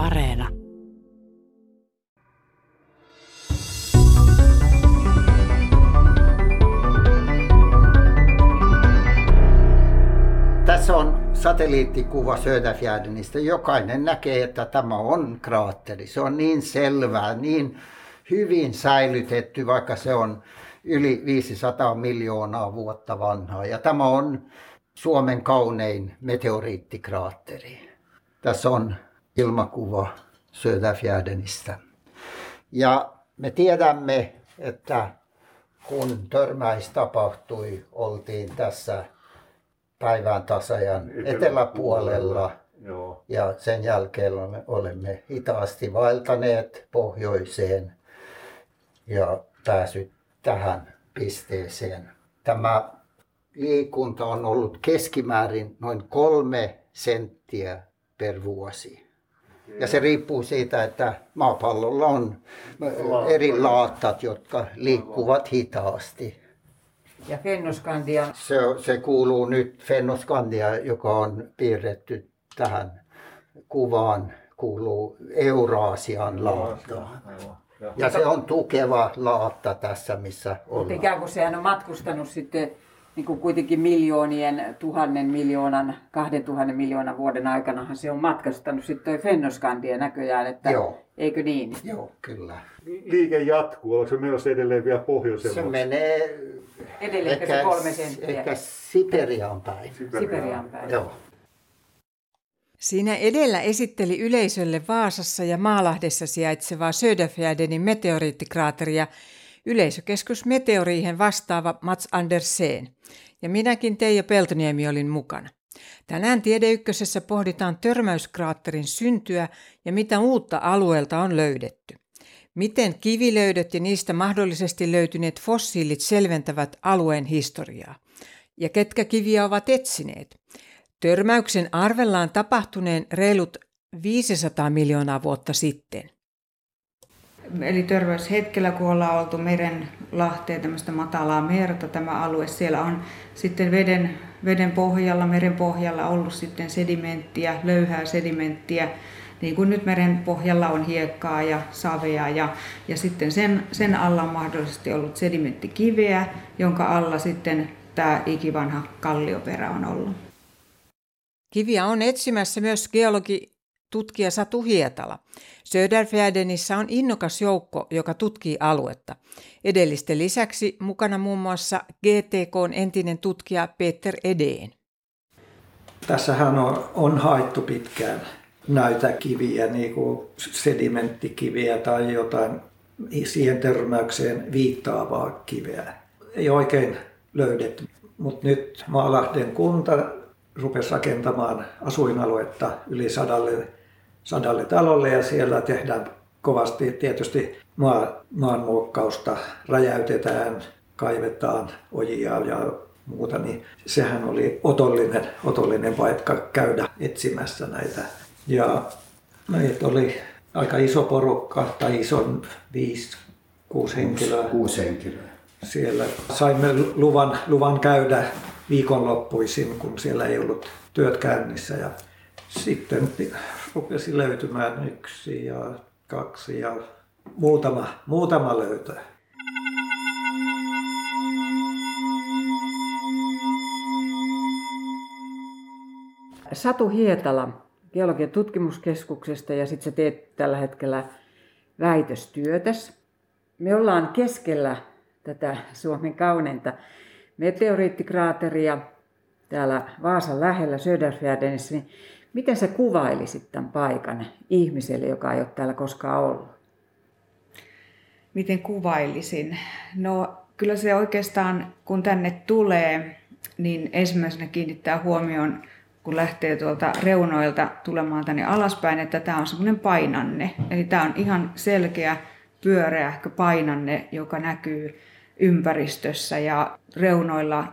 Areena. Tässä on satelliittikuva Söderfjärdenistä. Jokainen näkee, että tämä on kraatteri. Se on niin selvää, niin hyvin säilytetty, vaikka se on yli 500 miljoonaa vuotta vanhaa. Ja tämä on Suomen kaunein meteoriittikraatteri. Tässä on ilmakuva Söderfjärdenistä. Ja me tiedämme, että kun törmäys tapahtui, oltiin tässä päivän tasajan eteläpuolella. Joo. Ja sen jälkeen olemme hitaasti vaeltaneet pohjoiseen ja päässyt tähän pisteeseen. Tämä liikunta on ollut keskimäärin noin kolme senttiä per vuosi. Ja se riippuu siitä, että maapallolla on eri laattat, jotka liikkuvat hitaasti. Ja Fennoskandia? Se, se kuuluu nyt Fennoskandia, joka on piirretty tähän kuvaan, kuuluu Euraasian laattaan. Ja se on tukeva laatta tässä, missä ollaan. Mutta ikään kuin sehän on matkustanut sitten niin kuin kuitenkin miljoonien, tuhannen miljoonan, kahden tuhannen miljoonan vuoden aikana se on matkustanut sitten toi Fennoskandia näköjään, että Joo. eikö niin? Joo, kyllä. Liike jatkuu, onko se menossa edelleen vielä pohjoisemmaksi? Se menee edelleen ehkä, se kolme senttiä. Ehkä Siperiaan päin. Siperiaan päin. Joo. Siinä edellä esitteli yleisölle Vaasassa ja Maalahdessa sijaitsevaa Söderfjärdenin meteoriittikraateria yleisökeskus Meteoriihen vastaava Mats Andersen. Ja minäkin Teija Peltoniemi olin mukana. Tänään Tiedeykkösessä pohditaan törmäyskraatterin syntyä ja mitä uutta alueelta on löydetty. Miten kivilöydöt ja niistä mahdollisesti löytyneet fossiilit selventävät alueen historiaa? Ja ketkä kiviä ovat etsineet? Törmäyksen arvellaan tapahtuneen reilut 500 miljoonaa vuotta sitten. Eli törmäyshetkellä, kun ollaan oltu meren lahteen, tämmöistä matalaa merta, tämä alue, siellä on sitten veden, veden pohjalla, meren pohjalla ollut sitten sedimenttiä, löyhää sedimenttiä, niin kuin nyt meren pohjalla on hiekkaa ja savea ja, ja sitten sen, sen alla on mahdollisesti ollut sedimenttikiveä, jonka alla sitten tämä ikivanha kallioperä on ollut. Kiviä on etsimässä myös geologi tutkija Satu Hietala. Söderfjärdenissa on innokas joukko, joka tutkii aluetta. Edellisten lisäksi mukana muun muassa GTKn entinen tutkija Peter Edeen. Tässähän on, on haettu pitkään näitä kiviä, niin kuin sedimenttikiviä tai jotain siihen törmäykseen viittaavaa kiveä. Ei oikein löydetty, mutta nyt Maalahden kunta rupesi rakentamaan asuinaluetta yli sadalle, sadalle talolle ja siellä tehdään kovasti tietysti maa, maanmuokkausta, räjäytetään, kaivetaan ojia ja muuta, niin sehän oli otollinen, otollinen paikka käydä etsimässä näitä. Ja meitä oli aika iso porukka, tai iso viisi, kuusi henkilöä. Kuusi henkilöä. Siellä saimme luvan, luvan käydä viikonloppuisin, kun siellä ei ollut työt käynnissä. Ja sitten rupesi löytymään yksi ja kaksi ja muutama, muutama löytö. Satu Hietala Geologian tutkimuskeskuksesta ja sitten sä teet tällä hetkellä väitöstyötäs. Me ollaan keskellä tätä Suomen kauneinta meteoriittikraateria täällä Vaasan lähellä Söderfjärdenissa, niin miten sä kuvailisit tämän paikan ihmiselle, joka ei ole täällä koskaan ollut? Miten kuvailisin? No kyllä se oikeastaan, kun tänne tulee, niin ensimmäisenä kiinnittää huomioon, kun lähtee tuolta reunoilta tulemaan tänne alaspäin, että tämä on semmoinen painanne. Eli tämä on ihan selkeä, pyöreä painanne, joka näkyy ympäristössä ja reunoilla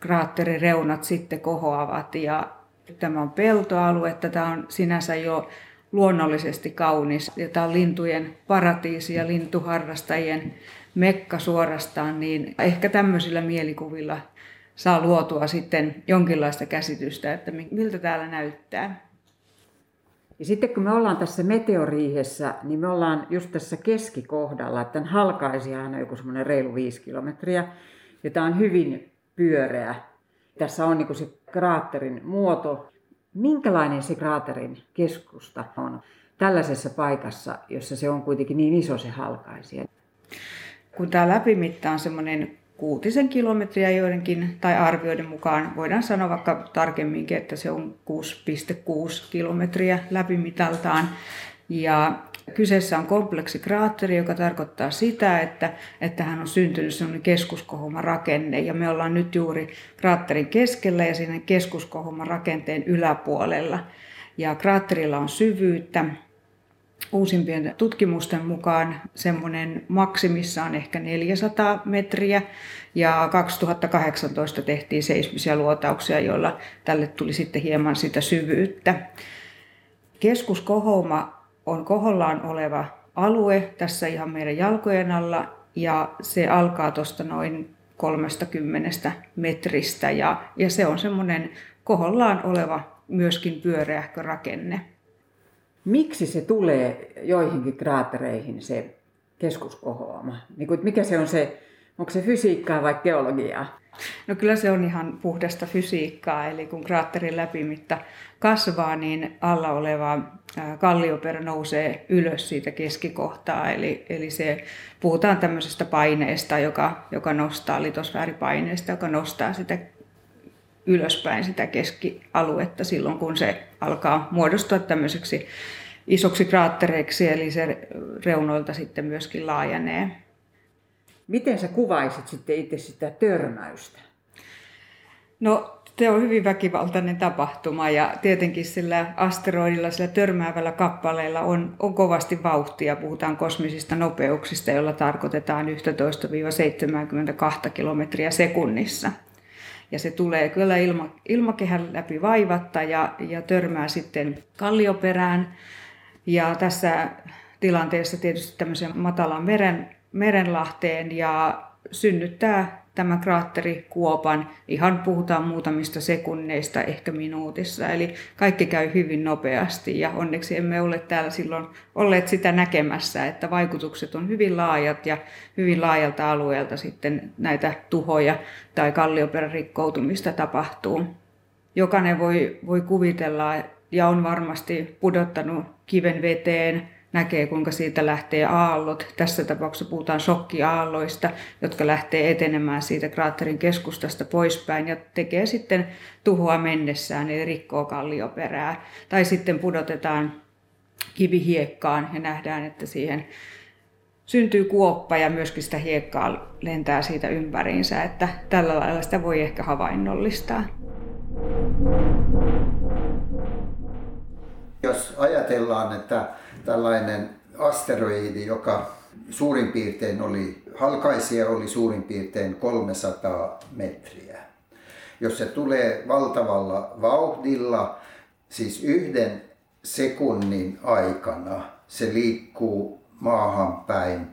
kraatterireunat sitten kohoavat ja tämä on peltoalue, tämä on sinänsä jo luonnollisesti kaunis ja tämä on lintujen paratiisi ja lintuharrastajien mekka suorastaan, niin ehkä tämmöisillä mielikuvilla saa luotua sitten jonkinlaista käsitystä, että miltä täällä näyttää. Ja sitten kun me ollaan tässä meteoriihessä, niin me ollaan just tässä keskikohdalla, että tämän halkaisijahan on joku semmoinen reilu viisi kilometriä, ja tämä on hyvin pyöreä. Tässä on niin se kraatterin muoto. Minkälainen se kraatterin keskusta on tällaisessa paikassa, jossa se on kuitenkin niin iso se halkaisija? Kun tämä läpimitta on semmoinen kuutisen kilometriä joidenkin tai arvioiden mukaan. Voidaan sanoa vaikka tarkemminkin, että se on 6,6 kilometriä läpimitaltaan. Ja kyseessä on kompleksikraatteri, joka tarkoittaa sitä, että, että hän on syntynyt sellainen keskuskohuma rakenne. Ja me ollaan nyt juuri kraatterin keskellä ja siinä keskuskohuma rakenteen yläpuolella. Ja kraatterilla on syvyyttä uusimpien tutkimusten mukaan semmoinen maksimissa on ehkä 400 metriä ja 2018 tehtiin seismisiä luotauksia, joilla tälle tuli sitten hieman sitä syvyyttä. Keskuskohouma on kohollaan oleva alue tässä ihan meidän jalkojen alla ja se alkaa tuosta noin 30 metristä ja, ja se on semmoinen kohollaan oleva myöskin pyöreähkö rakenne. Miksi se tulee joihinkin kraattereihin se keskuskohoama? Niin kuin, mikä se on se, onko se fysiikkaa vai geologiaa? No kyllä se on ihan puhdasta fysiikkaa, eli kun kraatterin läpimitta kasvaa, niin alla oleva kallioperä nousee ylös siitä keskikohtaa, eli, eli se, puhutaan tämmöisestä paineesta, joka, joka nostaa, litosfääripaineesta, joka nostaa sitä ylöspäin sitä keskialuetta silloin, kun se alkaa muodostua tämmöiseksi isoksi kraattereiksi, eli se reunoilta sitten myöskin laajenee. Miten sä kuvaisit sitten itse sitä törmäystä? No, se on hyvin väkivaltainen tapahtuma ja tietenkin sillä asteroidilla, sillä törmäävällä kappaleella on, on kovasti vauhtia. Puhutaan kosmisista nopeuksista, joilla tarkoitetaan 11-72 kilometriä sekunnissa ja se tulee kyllä ilma, ilmakehän läpi vaivatta ja, ja törmää sitten kallioperään. Ja tässä tilanteessa tietysti tämmöisen matalan meren, merenlahteen ja synnyttää tämä kraatteri kuopan. Ihan puhutaan muutamista sekunneista, ehkä minuutissa. Eli kaikki käy hyvin nopeasti ja onneksi emme ole täällä silloin olleet sitä näkemässä, että vaikutukset on hyvin laajat ja hyvin laajalta alueelta sitten näitä tuhoja tai kallioperän rikkoutumista tapahtuu. Jokainen voi, voi kuvitella ja on varmasti pudottanut kiven veteen, näkee, kuinka siitä lähtee aallot. Tässä tapauksessa puhutaan shokkiaalloista, jotka lähtee etenemään siitä kraatterin keskustasta poispäin ja tekee sitten tuhoa mennessään, eli rikkoo kallioperää. Tai sitten pudotetaan kivihiekkaan ja nähdään, että siihen syntyy kuoppa ja myöskin sitä hiekkaa lentää siitä ympäriinsä, että tällä lailla sitä voi ehkä havainnollistaa. Jos ajatellaan, että tällainen asteroidi, joka suurin piirtein oli, halkaisija oli suurin piirtein 300 metriä. Jos se tulee valtavalla vauhdilla, siis yhden sekunnin aikana se liikkuu maahan päin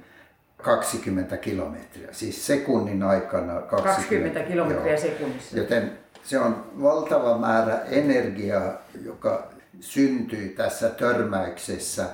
20 kilometriä. Siis sekunnin aikana 20, 20 kilometriä joo. sekunnissa. Joten se on valtava määrä energiaa, joka syntyi tässä törmäyksessä.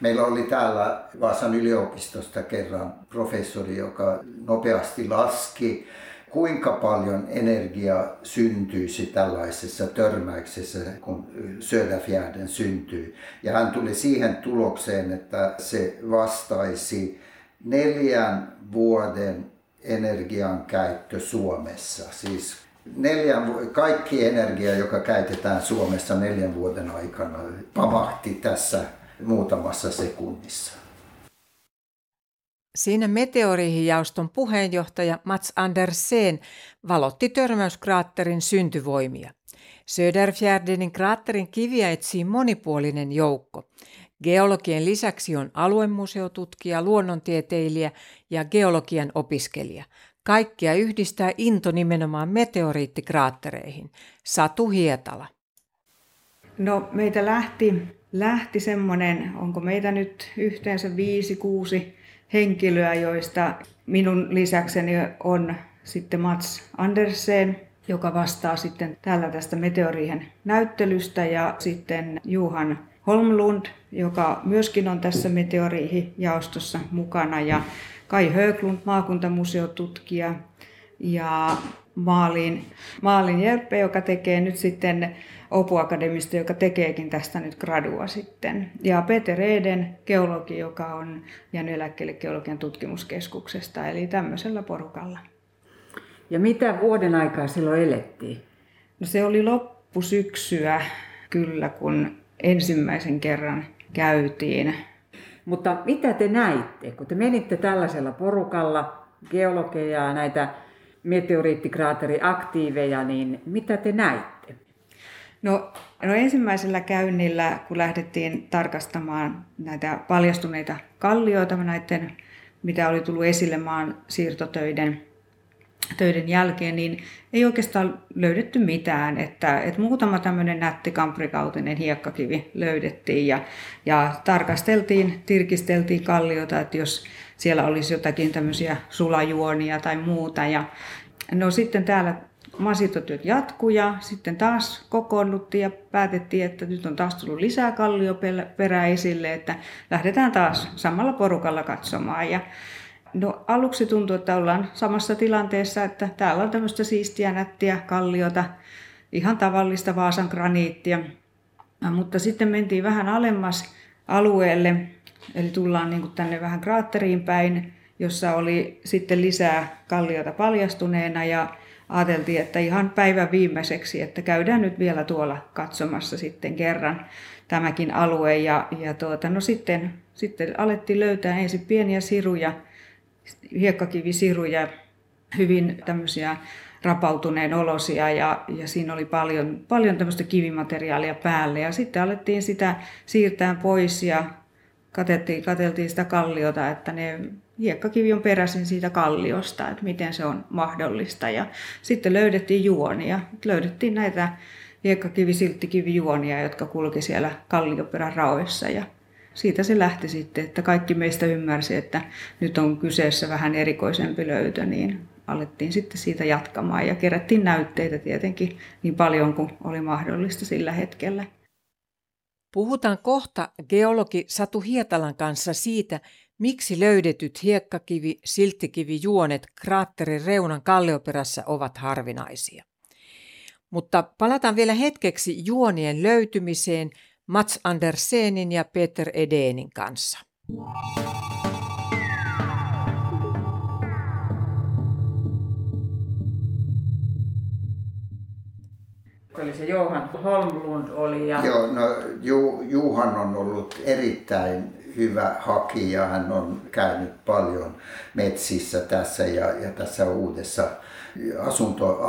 Meillä oli täällä Vaasan yliopistosta kerran professori, joka nopeasti laski, kuinka paljon energiaa syntyisi tällaisessa törmäyksessä, kun Söderfjärden syntyy. Ja hän tuli siihen tulokseen, että se vastaisi neljän vuoden energian käyttö Suomessa. Siis neljän, kaikki energia, joka käytetään Suomessa neljän vuoden aikana, pamahti tässä muutamassa sekunnissa. Siinä meteoriihijaoston puheenjohtaja Mats Andersen valotti törmäyskraatterin syntyvoimia. Söderfjärdenin kraatterin kiviä etsii monipuolinen joukko. Geologien lisäksi on aluemuseotutkija, luonnontieteilijä ja geologian opiskelija. Kaikkia yhdistää into nimenomaan meteoriittikraattereihin. Satu Hietala. No meitä lähti, lähti semmoinen, onko meitä nyt yhteensä viisi, kuusi henkilöä, joista minun lisäkseni on sitten Mats Andersen, joka vastaa sitten täällä tästä meteoriihen näyttelystä ja sitten Juhan Holmlund, joka myöskin on tässä meteoriihijaostossa mukana, ja Kai Höglund, maakuntamuseotutkija, ja Maalin, Maalin Jerppe, joka tekee nyt sitten Opu Akademista, joka tekeekin tästä nyt gradua sitten. Ja Peter Eden, geologi, joka on jäänyt eläkkeelle geologian tutkimuskeskuksesta, eli tämmöisellä porukalla. Ja mitä vuoden aikaa silloin elettiin? No se oli loppusyksyä kyllä, kun ensimmäisen kerran käytiin. Mutta mitä te näitte, kun te menitte tällaisella porukalla, geologeja ja näitä meteoriittikraateriaktiiveja, niin mitä te näitte? No, no ensimmäisellä käynnillä, kun lähdettiin tarkastamaan näitä paljastuneita kallioita, näiden, mitä oli tullut esille maan siirtotöiden töiden jälkeen, niin ei oikeastaan löydetty mitään. Että, että muutama tämmöinen nätti kamprikautinen hiekkakivi löydettiin ja, ja tarkasteltiin, tirkisteltiin kalliota, että jos siellä olisi jotakin tämmöisiä sulajuonia tai muuta. Ja, no sitten täällä masitotyöt jatkuu ja sitten taas kokoonnuttiin ja päätettiin, että nyt on taas tullut lisää kallioperää esille, että lähdetään taas samalla porukalla katsomaan. Ja No aluksi tuntui, että ollaan samassa tilanteessa, että täällä on tämmöistä siistiä, nättiä kalliota, ihan tavallista Vaasan graniittia. Mutta sitten mentiin vähän alemmas alueelle, eli tullaan niin tänne vähän kraatteriin päin, jossa oli sitten lisää kalliota paljastuneena ja ajateltiin, että ihan päivän viimeiseksi, että käydään nyt vielä tuolla katsomassa sitten kerran tämäkin alue. Ja, ja tuota, no sitten, sitten alettiin löytää ensin pieniä siruja, hiekkakivisiruja, hyvin tämmöisiä rapautuneen olosia ja, ja siinä oli paljon, paljon tämmöistä kivimateriaalia päälle. Ja sitten alettiin sitä siirtää pois ja katettiin, kateltiin sitä kalliota, että ne hiekkakivi on peräisin siitä kalliosta, että miten se on mahdollista. Ja sitten löydettiin juonia. Löydettiin näitä hiekkakivi-silttikivijuonia, jotka kulki siellä kallioperän raoissa. Ja siitä se lähti sitten, että kaikki meistä ymmärsi, että nyt on kyseessä vähän erikoisempi löytö, niin alettiin sitten siitä jatkamaan ja kerättiin näytteitä tietenkin niin paljon kuin oli mahdollista sillä hetkellä. Puhutaan kohta geologi Satu Hietalan kanssa siitä, miksi löydetyt hiekkakivi, silttikivi juonet kraatterin reunan kallioperässä ovat harvinaisia. Mutta palataan vielä hetkeksi juonien löytymiseen – Mats Andersenin ja Peter Edenin kanssa. Oli se Johan Holmlund oli. Ja... Joo, no Ju, Juhan on ollut erittäin hyvä hakija. Hän on käynyt paljon metsissä tässä ja, ja tässä uudessa asunto,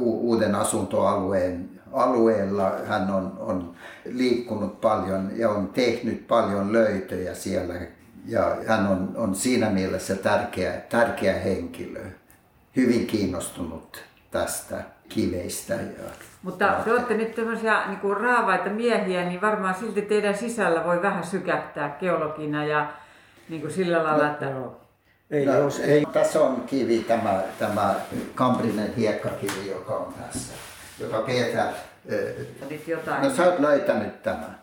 uuden asuntoalueen alueella hän on, on liikkunut paljon ja on tehnyt paljon löytöjä siellä. Ja hän on, on siinä mielessä tärkeä, tärkeä henkilö, hyvin kiinnostunut tästä kiveistä. Ja Mutta te olette nyt tämmöisiä niin kuin raavaita miehiä, niin varmaan silti teidän sisällä voi vähän sykättää geologina ja niin kuin sillä lailla, no, että... No. Ei, no, jos, ei. Tässä on kivi, tämä, tämä kamprinen hiekkakivi, joka on tässä joka Peter... Jotain. No sä oot löytänyt tämän.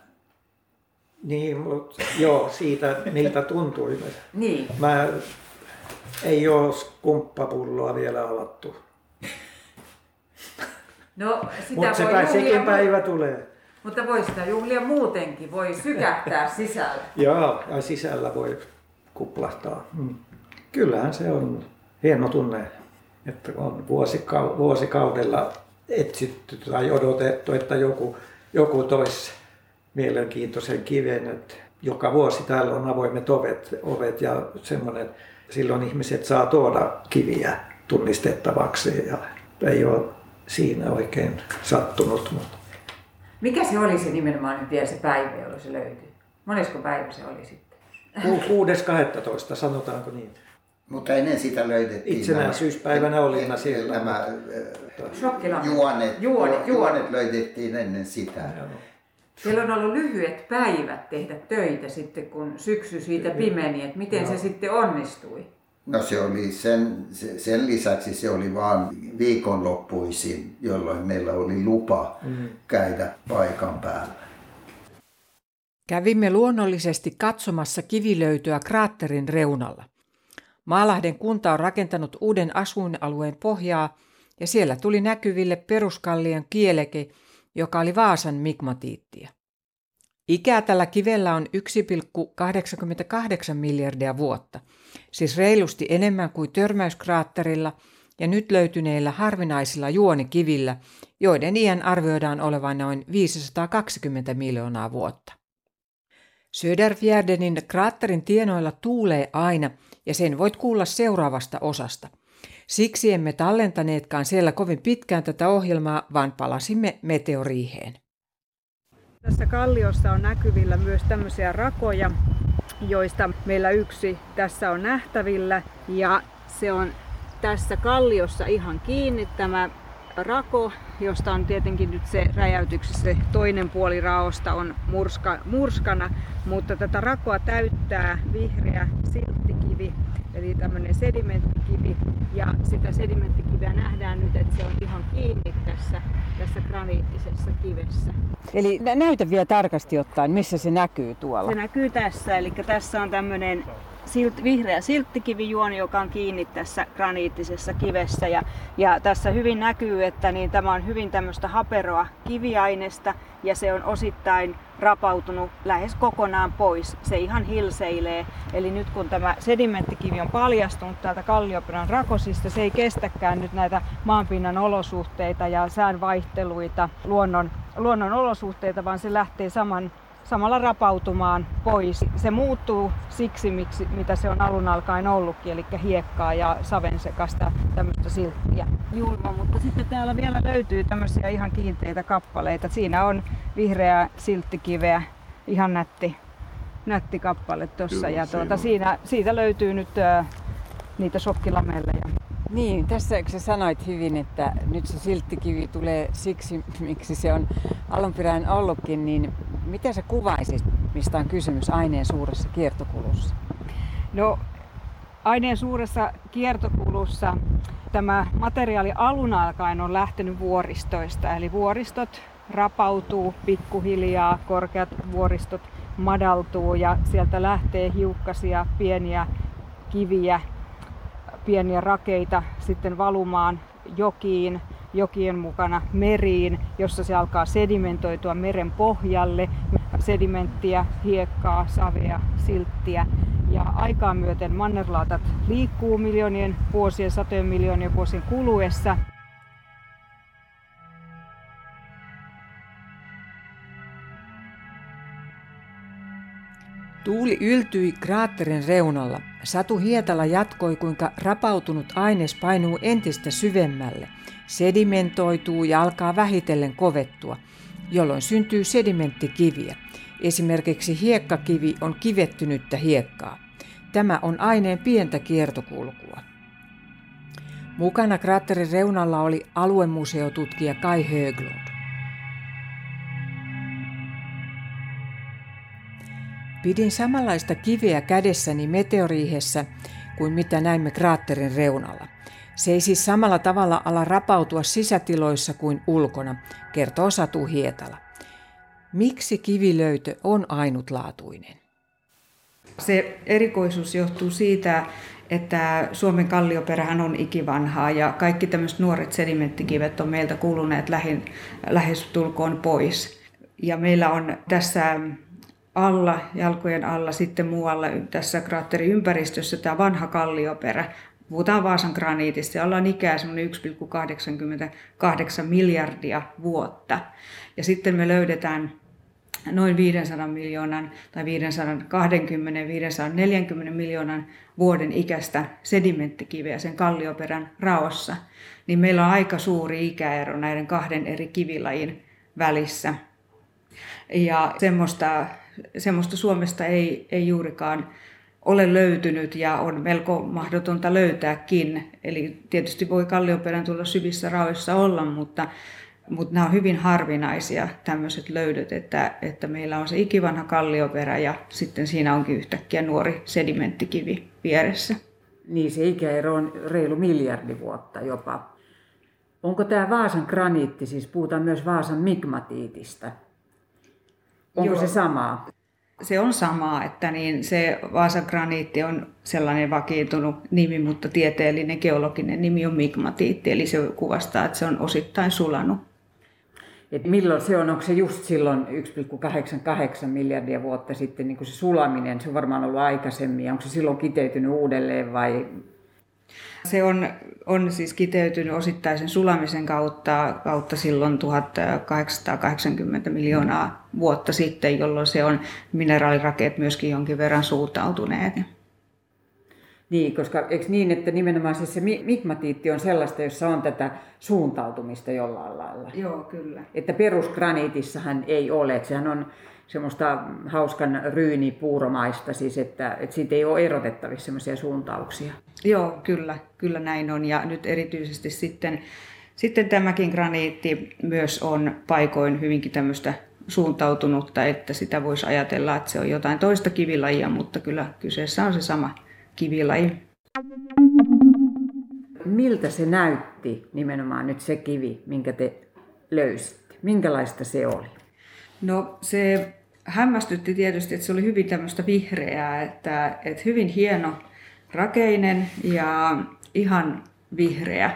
Niin, mutta joo, siitä miltä tuntui. niin. Mä, ei ole skumppapulloa vielä avattu. No, Mutta se päivä, sekin mu- päivä tulee. Mutta voi sitä juhlia muutenkin, voi sykähtää sisällä. Joo, ja sisällä voi kuplahtaa. Hmm. Kyllähän se on hieno tunne, että on vuosikaudella etsitty tai odotettu, että joku, joku toisi mielenkiintoisen kiven. Että joka vuosi täällä on avoimet ovet, ovet ja semmoinen, silloin ihmiset saa tuoda kiviä tunnistettavaksi ja ei ole siinä oikein sattunut. Mutta. Mikä se oli se nimenomaan nyt vielä se päivä, jolloin se löytyi? Monesko päivä se oli sitten? 6.12. sanotaanko niin. Mutta ennen sitä löydettiin Itsenäisyyspäivänä olimme siellä. Nämä juonet, juonet, juonet löydettiin ennen sitä. Siellä on ollut lyhyet päivät tehdä töitä sitten, kun syksy siitä pimeni, että miten no. se sitten onnistui? No se oli sen, sen lisäksi se oli vain viikonloppuisin, jolloin meillä oli lupa mm. käydä paikan päällä. Kävimme luonnollisesti katsomassa kivilöytöä kraatterin reunalla. Maalahden kunta on rakentanut uuden asuinalueen pohjaa ja siellä tuli näkyville peruskallion kieleke, joka oli Vaasan migmatiittia. Ikää tällä kivellä on 1,88 miljardia vuotta, siis reilusti enemmän kuin törmäyskraatterilla ja nyt löytyneillä harvinaisilla juonikivillä, joiden iän arvioidaan olevan noin 520 miljoonaa vuotta. Söderfjärdenin kraatterin tienoilla tuulee aina ja sen voit kuulla seuraavasta osasta. Siksi emme tallentaneetkaan siellä kovin pitkään tätä ohjelmaa, vaan palasimme meteoriiheen. Tässä kalliossa on näkyvillä myös tämmöisiä rakoja, joista meillä yksi tässä on nähtävillä ja se on tässä kalliossa ihan kiinni tämä rako, josta on tietenkin nyt se räjäytyksessä se toinen puoli raosta on murska, murskana, mutta tätä rakoa täyttää vihreä silttikivi, eli tämmöinen sedimenttikivi, ja sitä sedimenttikiveä nähdään nyt, että se on ihan kiinni tässä, tässä graniittisessa kivessä. Eli näytä vielä tarkasti ottaen, missä se näkyy tuolla. Se näkyy tässä, eli tässä on tämmöinen silt, vihreä silttikivijuoni, joka on kiinni tässä graniittisessa kivessä. Ja, ja tässä hyvin näkyy, että niin tämä on hyvin tämmöistä haperoa kiviaineesta ja se on osittain rapautunut lähes kokonaan pois. Se ihan hilseilee. Eli nyt kun tämä sedimenttikivi on paljastunut täältä kallioperän rakosista, se ei kestäkään nyt näitä maanpinnan olosuhteita ja säänvaihteluita, luonnon, luonnon olosuhteita, vaan se lähtee saman samalla rapautumaan pois. Se muuttuu siksi, miksi, mitä se on alun alkaen ollutkin, eli hiekkaa ja savensekasta tämmöistä silttiä. Julma, mutta sitten täällä vielä löytyy tämmöisiä ihan kiinteitä kappaleita. Siinä on vihreää silttikiveä, ihan nätti, nätti kappale tuossa. Ja tuota, siinä, siitä löytyy nyt uh, niitä sokkilamelleja. Niin, tässä kun sä sanoit hyvin, että nyt se silttikivi tulee siksi, miksi se on alun perin ollutkin, niin miten sä kuvaisit, mistä on kysymys aineen suuressa kiertokulussa? No, aineen suuressa kiertokulussa tämä materiaali alun alkaen on lähtenyt vuoristoista, eli vuoristot rapautuu pikkuhiljaa, korkeat vuoristot madaltuu ja sieltä lähtee hiukkasia, pieniä kiviä, pieniä rakeita sitten valumaan jokiin, jokien mukana meriin, jossa se alkaa sedimentoitua meren pohjalle. Sedimenttiä, hiekkaa, savea, silttiä. Ja aikaa myöten mannerlaatat liikkuu miljoonien vuosien, satojen miljoonien vuosien kuluessa. Tuuli yltyi kraatterin reunalla. Satu Hietala jatkoi, kuinka rapautunut aines painuu entistä syvemmälle, sedimentoituu ja alkaa vähitellen kovettua, jolloin syntyy sedimenttikiviä. Esimerkiksi hiekkakivi on kivettynyttä hiekkaa. Tämä on aineen pientä kiertokulkua. Mukana kraatterin reunalla oli aluemuseotutkija Kai Höglund. Pidin samanlaista kiveä kädessäni meteoriihessä kuin mitä näimme kraatterin reunalla. Se ei siis samalla tavalla ala rapautua sisätiloissa kuin ulkona, kertoo Satu Hietala. Miksi kivilöytö on ainutlaatuinen? Se erikoisuus johtuu siitä, että Suomen kallioperähän on ikivanhaa ja kaikki tämmöiset nuoret sedimenttikivet on meiltä kuluneet lähin, lähes tulkoon pois. Ja meillä on tässä alla, jalkojen alla sitten muualla tässä kraatteriympäristössä tämä vanha kallioperä. Puhutaan Vaasan graniitista ja ollaan ikää semmoinen 1,88 miljardia vuotta. Ja sitten me löydetään noin 500 miljoonan tai 520-540 miljoonan vuoden ikäistä sedimenttikiveä sen kallioperän raossa, niin meillä on aika suuri ikäero näiden kahden eri kivilajin välissä. Ja semmoista semmoista Suomesta ei, ei juurikaan ole löytynyt ja on melko mahdotonta löytääkin. Eli tietysti voi kallioperän tulla syvissä raoissa olla, mutta, mutta nämä on hyvin harvinaisia tämmöiset löydöt, että, että meillä on se ikivanha kallioperä ja sitten siinä onkin yhtäkkiä nuori sedimenttikivi vieressä. Niin, se ikäero on reilu miljardi vuotta jopa. Onko tämä Vaasan graniitti, siis puhutaan myös Vaasan migmatiitista? Onko Joo. se samaa? Se on sama, että niin se Vaasan graniitti on sellainen vakiintunut nimi, mutta tieteellinen geologinen nimi on migmatiitti, eli se kuvastaa, että se on osittain sulanut. Et milloin se on, onko se just silloin 1,88 miljardia vuotta sitten niin se sulaminen, se on varmaan ollut aikaisemmin, onko se silloin kiteytynyt uudelleen vai se on, on siis kiteytynyt osittaisen sulamisen kautta, kautta silloin 1880 miljoonaa vuotta sitten, jolloin se on mineraalirakeet myöskin jonkin verran suutautuneet. Niin, koska eikö niin, että nimenomaan siis se migmatiitti on sellaista, jossa on tätä suuntautumista jollain lailla? Joo, kyllä. Että perusgraniitissahan ei ole, että sehän on semmoista hauskan ryynipuuromaista, siis että, että siitä ei ole erotettavissa semmoisia suuntauksia. Joo, kyllä, kyllä näin on. Ja nyt erityisesti sitten, sitten tämäkin graniitti myös on paikoin hyvinkin tämmöistä suuntautunutta, että sitä voisi ajatella, että se on jotain toista kivilajia, mutta kyllä kyseessä on se sama kivilaji. Miltä se näytti nimenomaan nyt se kivi, minkä te löysitte? Minkälaista se oli? No se hämmästytti tietysti, että se oli hyvin tämmöistä vihreää, että, että hyvin hieno rakeinen ja ihan vihreä.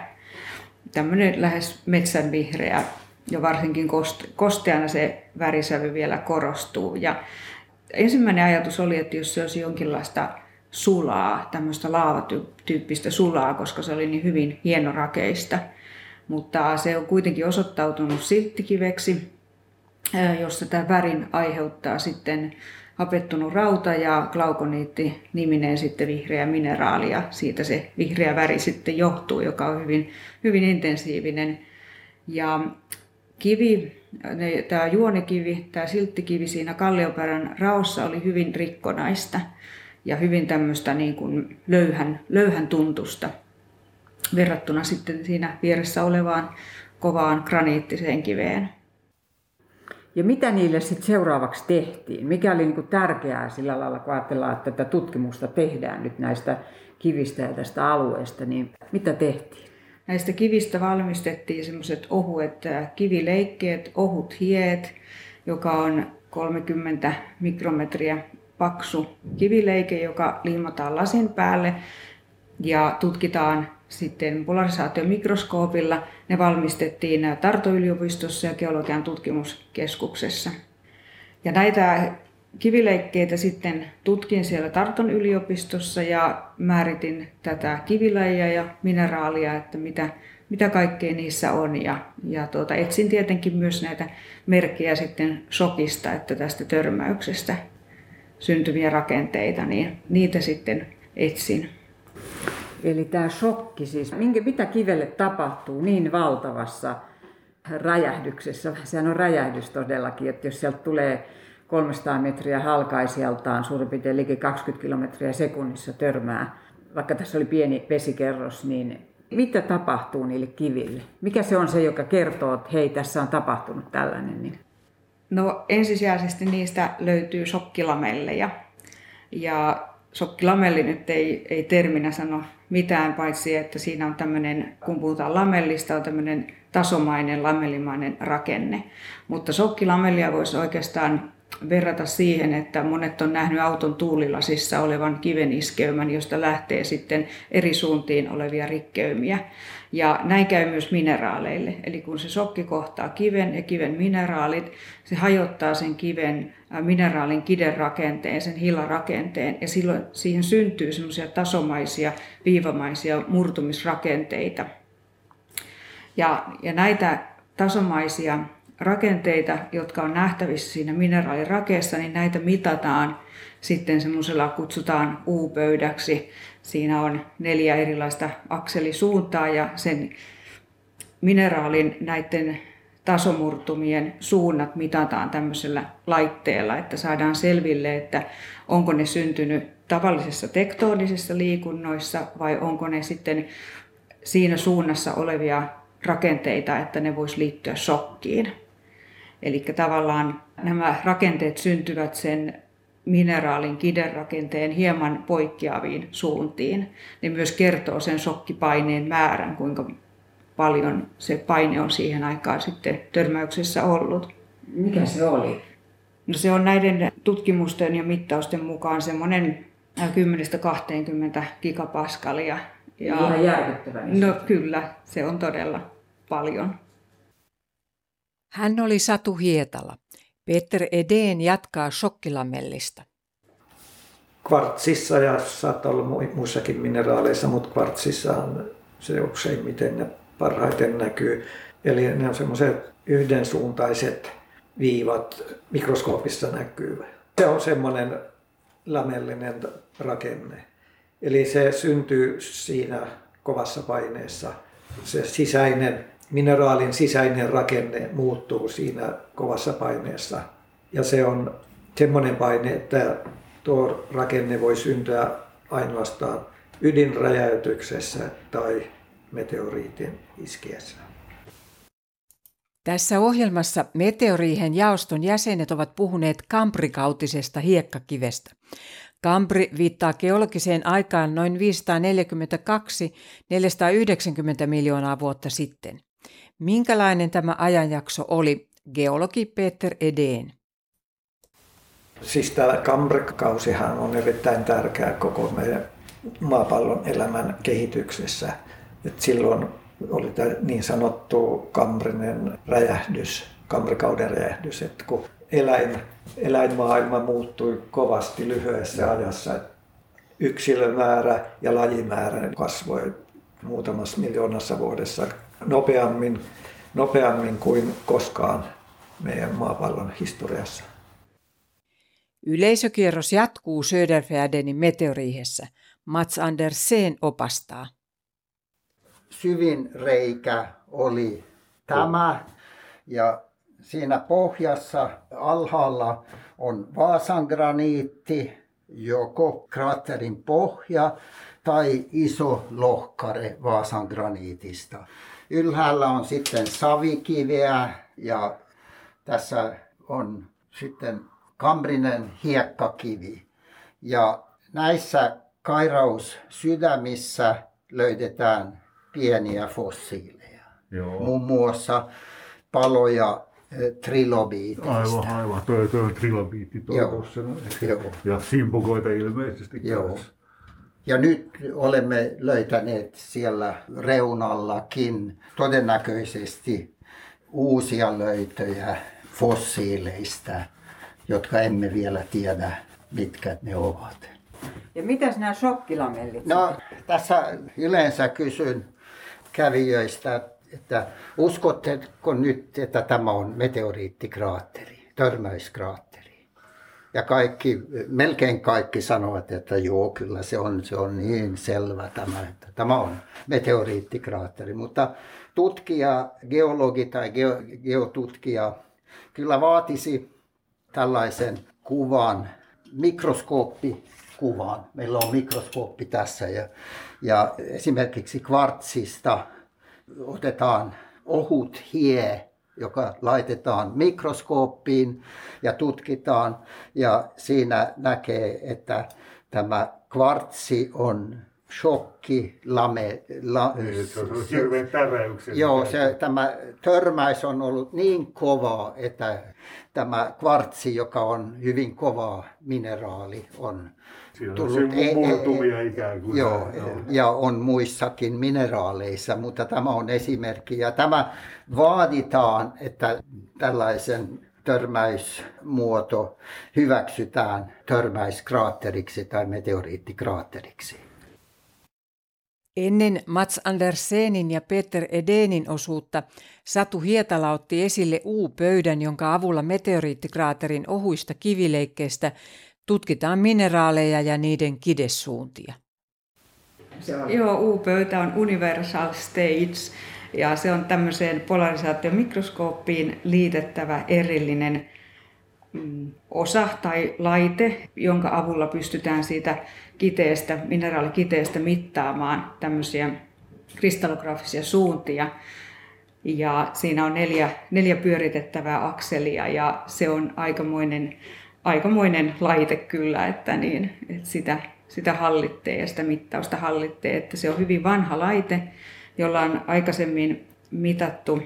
Tämmöinen lähes metsän vihreä ja varsinkin kosteana se värisävy vielä korostuu. Ja ensimmäinen ajatus oli, että jos se olisi jonkinlaista sulaa, tämmöistä laavatyyppistä sulaa, koska se oli niin hyvin hienorakeista. Mutta se on kuitenkin osoittautunut silttikiveksi, jossa tämä värin aiheuttaa sitten hapettunut rauta ja glaukoniitti niminen sitten vihreä mineraali ja siitä se vihreä väri sitten johtuu, joka on hyvin, hyvin intensiivinen. Ja kivi, tämä juonikivi, tämä silttikivi siinä kallioperän raossa oli hyvin rikkonaista ja hyvin tämmöistä niin kuin löyhän, löyhän tuntusta verrattuna sitten siinä vieressä olevaan kovaan graniittiseen kiveen. Ja mitä niille sitten seuraavaksi tehtiin? Mikä oli niinku tärkeää sillä lailla, kun ajatellaan, että tätä tutkimusta tehdään nyt näistä kivistä ja tästä alueesta, niin mitä tehtiin? Näistä kivistä valmistettiin semmoiset ohuet kivileikkeet, ohut hieet, joka on 30 mikrometriä paksu kivileike, joka liimataan lasin päälle ja tutkitaan sitten polarisaatiomikroskoopilla. Ne valmistettiin Tarto-yliopistossa ja geologian tutkimuskeskuksessa. Ja näitä kivileikkeitä sitten tutkin siellä Tarton yliopistossa ja määritin tätä kivilajia ja mineraalia, että mitä, mitä kaikkea niissä on. Ja, ja tuota, etsin tietenkin myös näitä merkkejä sitten shokista, että tästä törmäyksestä syntyviä rakenteita, niin niitä sitten etsin. Eli tämä shokki siis, minkä, mitä kivelle tapahtuu niin valtavassa räjähdyksessä, sehän on räjähdys todellakin, että jos sieltä tulee 300 metriä halkaisijaltaan suurin piirtein liki 20 kilometriä sekunnissa törmää, vaikka tässä oli pieni vesikerros, niin mitä tapahtuu niille kiville? Mikä se on se, joka kertoo, että hei, tässä on tapahtunut tällainen? Niin? No ensisijaisesti niistä löytyy shokkilamelleja. Ja shokkilamelli nyt ei, ei terminä sano mitään, paitsi että siinä on tämmöinen, kun puhutaan lamellista, on tämmöinen tasomainen, lamellimainen rakenne. Mutta shokkilamellia voisi oikeastaan verrata siihen, että monet on nähnyt auton tuulilasissa olevan kiveniskeymän, josta lähtee sitten eri suuntiin olevia rikkeymiä. Ja näin käy myös mineraaleille. Eli kun se sokki kohtaa kiven ja kiven mineraalit, se hajottaa sen kiven mineraalin kiderakenteen, sen hillarakenteen, ja silloin siihen syntyy semmoisia tasomaisia, viivamaisia murtumisrakenteita. Ja, ja näitä tasomaisia rakenteita, jotka on nähtävissä siinä mineraalirakeessa, niin näitä mitataan sitten semmoisella kutsutaan U-pöydäksi. Siinä on neljä erilaista akselisuuntaa ja sen mineraalin näiden tasomurtumien suunnat mitataan tämmöisellä laitteella, että saadaan selville, että onko ne syntynyt tavallisessa tektonisissa liikunnoissa vai onko ne sitten siinä suunnassa olevia rakenteita, että ne vois liittyä shokkiin. Eli tavallaan nämä rakenteet syntyvät sen mineraalin kiderakenteen hieman poikkeaviin suuntiin. Ne myös kertoo sen shokkipaineen määrän, kuinka paljon se paine on siihen aikaan sitten törmäyksessä ollut. Mikä se oli? No se on näiden tutkimusten ja mittausten mukaan semmoinen 10-20 gigapaskalia. Ja, Ihan järkyttävä. No kyllä, se on todella paljon. Hän oli Satu Hietala. Peter Edeen jatkaa shokkilamellista. Kvartsissa ja saattaa olla muissakin mineraaleissa, mutta kvartsissa on se useimmiten ne parhaiten näkyy. Eli ne on semmoiset yhdensuuntaiset viivat mikroskoopissa näkyy. Se on semmoinen lamellinen rakenne. Eli se syntyy siinä kovassa paineessa. Se sisäinen, mineraalin sisäinen rakenne muuttuu siinä kovassa paineessa. Ja se on semmoinen paine, että tuo rakenne voi syntyä ainoastaan ydinräjäytyksessä tai meteoriitin iskiessä. Tässä ohjelmassa Meteoriihen jaoston jäsenet ovat puhuneet kamprikautisesta hiekkakivestä. Kambri viittaa geologiseen aikaan noin 542-490 miljoonaa vuotta sitten. Minkälainen tämä ajanjakso oli, geologi Peter Edeen? Siis tämä kambrikausihan on erittäin tärkeä koko meidän maapallon elämän kehityksessä. Et silloin oli tämä niin sanottu kambrinen räjähdys, kambrikauden räjähdys, että kun eläin, eläinmaailma muuttui kovasti lyhyessä ajassa, yksilömäärä ja lajimäärä kasvoi muutamassa miljoonassa vuodessa nopeammin, nopeammin kuin koskaan meidän maapallon historiassa. Yleisökierros jatkuu Söderfjärdenin meteoriihessä. Mats Andersen opastaa syvin reikä oli tämä ja siinä pohjassa alhaalla on Vaasan graniitti, joko kraatterin pohja tai iso lohkare Vaasan graniitista. Ylhäällä on sitten savikiveä ja tässä on sitten kambrinen hiekkakivi. Ja näissä kairaussydämissä löydetään pieniä fossiileja. Joo. Muun muassa paloja eh, trilobiitista. Aivan, aivan. Toi, toi on trilobiitti tuossa. Ja simpukoita ilmeisesti Joo. Kanssa. Ja nyt olemme löytäneet siellä reunallakin todennäköisesti uusia löytöjä fossiileista, jotka emme vielä tiedä, mitkä ne ovat. Ja mitäs nämä shokkilamellit? No, tässä yleensä kysyn kävijöistä, että uskotteko nyt, että tämä on meteoriittikraatteri, törmäyskraatteri? Ja kaikki, melkein kaikki sanovat, että joo, kyllä se on, se on niin selvä tämä, että tämä on meteoriittikraatteri. Mutta tutkija, geologi tai geo, geotutkija kyllä vaatisi tällaisen kuvan, mikroskooppikuvan. Meillä on mikroskooppi tässä ja ja esimerkiksi kvartsista otetaan ohut hie, joka laitetaan mikroskooppiin ja tutkitaan. Ja siinä näkee, että tämä kvartsi on shokki, lame, la, niin, se Joo, se, tämä törmäys on ollut niin kova, että tämä kvartsi, joka on hyvin kova mineraali, on Siinä tullut e- murtumia e- ikään kuin. Joo, ja on muissakin mineraaleissa, mutta tämä on esimerkki. Ja tämä vaaditaan, että tällaisen törmäysmuoto hyväksytään törmäyskraatteriksi tai meteoriittikraatteriksi. Ennen Mats Andersenin ja Peter Edenin osuutta Satu Hietala otti esille U-pöydän, jonka avulla meteoriittikraaterin ohuista kivileikkeistä tutkitaan mineraaleja ja niiden. Se on. Joo, U-pöytä on Universal Stage ja se on tämmöiseen polarisaatiomikroskooppiin liitettävä erillinen mm, osa tai laite, jonka avulla pystytään siitä kiteestä, mineraalikiteestä mittaamaan tämmöisiä kristallografisia suuntia. Ja siinä on neljä, neljä pyöritettävää akselia ja se on aikamoinen aikamoinen laite kyllä, että, niin, että sitä, sitä hallittee ja sitä mittausta hallittee. Että se on hyvin vanha laite, jolla on aikaisemmin mitattu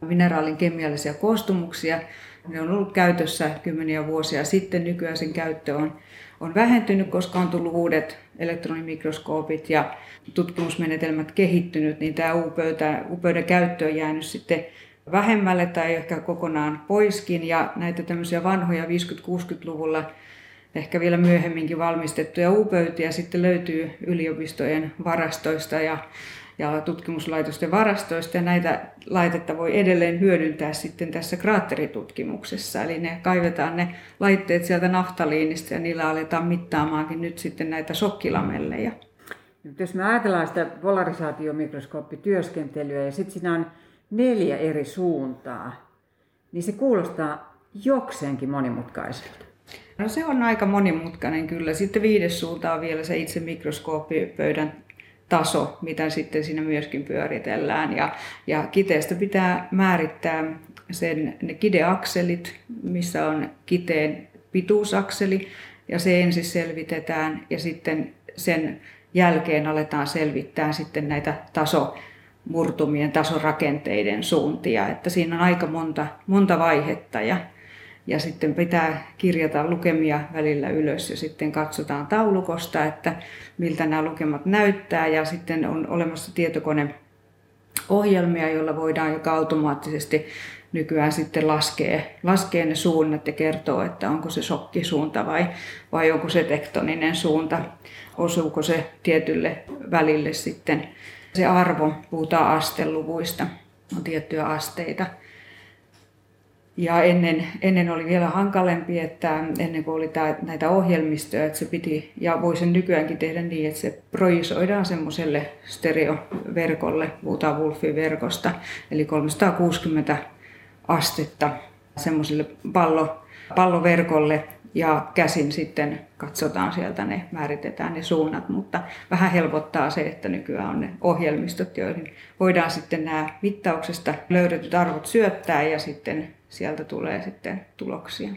mineraalin kemiallisia koostumuksia Ne on ollut käytössä kymmeniä vuosia sitten. Nykyään sen käyttö on, on vähentynyt, koska on tullut uudet elektronimikroskoopit ja tutkimusmenetelmät kehittynyt, niin tämä U-pöydän käyttö on jäänyt sitten vähemmälle tai ehkä kokonaan poiskin. Ja näitä tämmöisiä vanhoja 50-60-luvulla ehkä vielä myöhemminkin valmistettuja U-pöytiä sitten löytyy yliopistojen varastoista ja, ja tutkimuslaitosten varastoista. Ja näitä laitetta voi edelleen hyödyntää sitten tässä kraatteritutkimuksessa. Eli ne kaivetaan ne laitteet sieltä naftaliinista ja niillä aletaan mittaamaankin nyt sitten näitä sokkilamelleja. Jos me ajatellaan sitä polarisaatiomikroskooppityöskentelyä ja sitten siinä on neljä eri suuntaa, niin se kuulostaa jokseenkin monimutkaiselta. No se on aika monimutkainen kyllä. Sitten viides suunta on vielä se itse mikroskooppipöydän taso, mitä sitten siinä myöskin pyöritellään. Ja, ja kiteestä pitää määrittää sen, ne kideakselit, missä on kiteen pituusakseli, ja se ensin selvitetään, ja sitten sen jälkeen aletaan selvittää sitten näitä taso, murtumien tasorakenteiden suuntia, että siinä on aika monta, monta vaihetta ja, ja sitten pitää kirjata lukemia välillä ylös ja sitten katsotaan taulukosta, että miltä nämä lukemat näyttää ja sitten on olemassa tietokone ohjelmia, joilla voidaan joka automaattisesti nykyään sitten laskee, laskee ne suunnat ja kertoo, että onko se shokkisuunta vai, vai onko se tektoninen suunta, osuuko se tietylle välille sitten se arvo, puhutaan asteluvuista, on tiettyjä asteita. Ja ennen, ennen oli vielä hankalempi, että ennen kuin oli tää, näitä ohjelmistoja, että se piti, ja voi sen nykyäänkin tehdä niin, että se projisoidaan semmoiselle stereoverkolle, puhutaan Wolfin verkosta, eli 360 astetta semmoiselle pallo, palloverkolle, ja käsin sitten katsotaan sieltä ne, määritetään ne suunnat, mutta vähän helpottaa se, että nykyään on ne ohjelmistot, joihin voidaan sitten nämä mittauksesta löydetyt arvot syöttää ja sitten sieltä tulee sitten tuloksia.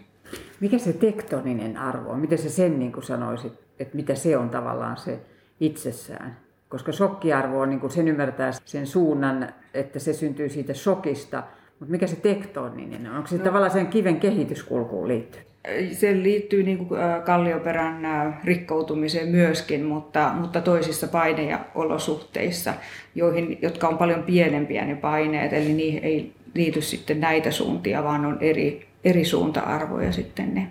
Mikä se tektoninen arvo on? Miten se sen niin kuin sanoisit, että mitä se on tavallaan se itsessään? Koska shokkiarvo on, niin kuin sen ymmärtää sen suunnan, että se syntyy siitä shokista, mutta mikä se tektoninen on? Onko se no. tavallaan sen kiven kehityskulkuun liittyy? Se liittyy niin kuin kallioperän rikkoutumiseen myöskin, mutta, mutta toisissa paine- ja olosuhteissa, joihin, jotka on paljon pienempiä ne paineet, eli niihin ei liity sitten näitä suuntia, vaan on eri, eri suunta-arvoja sitten ne.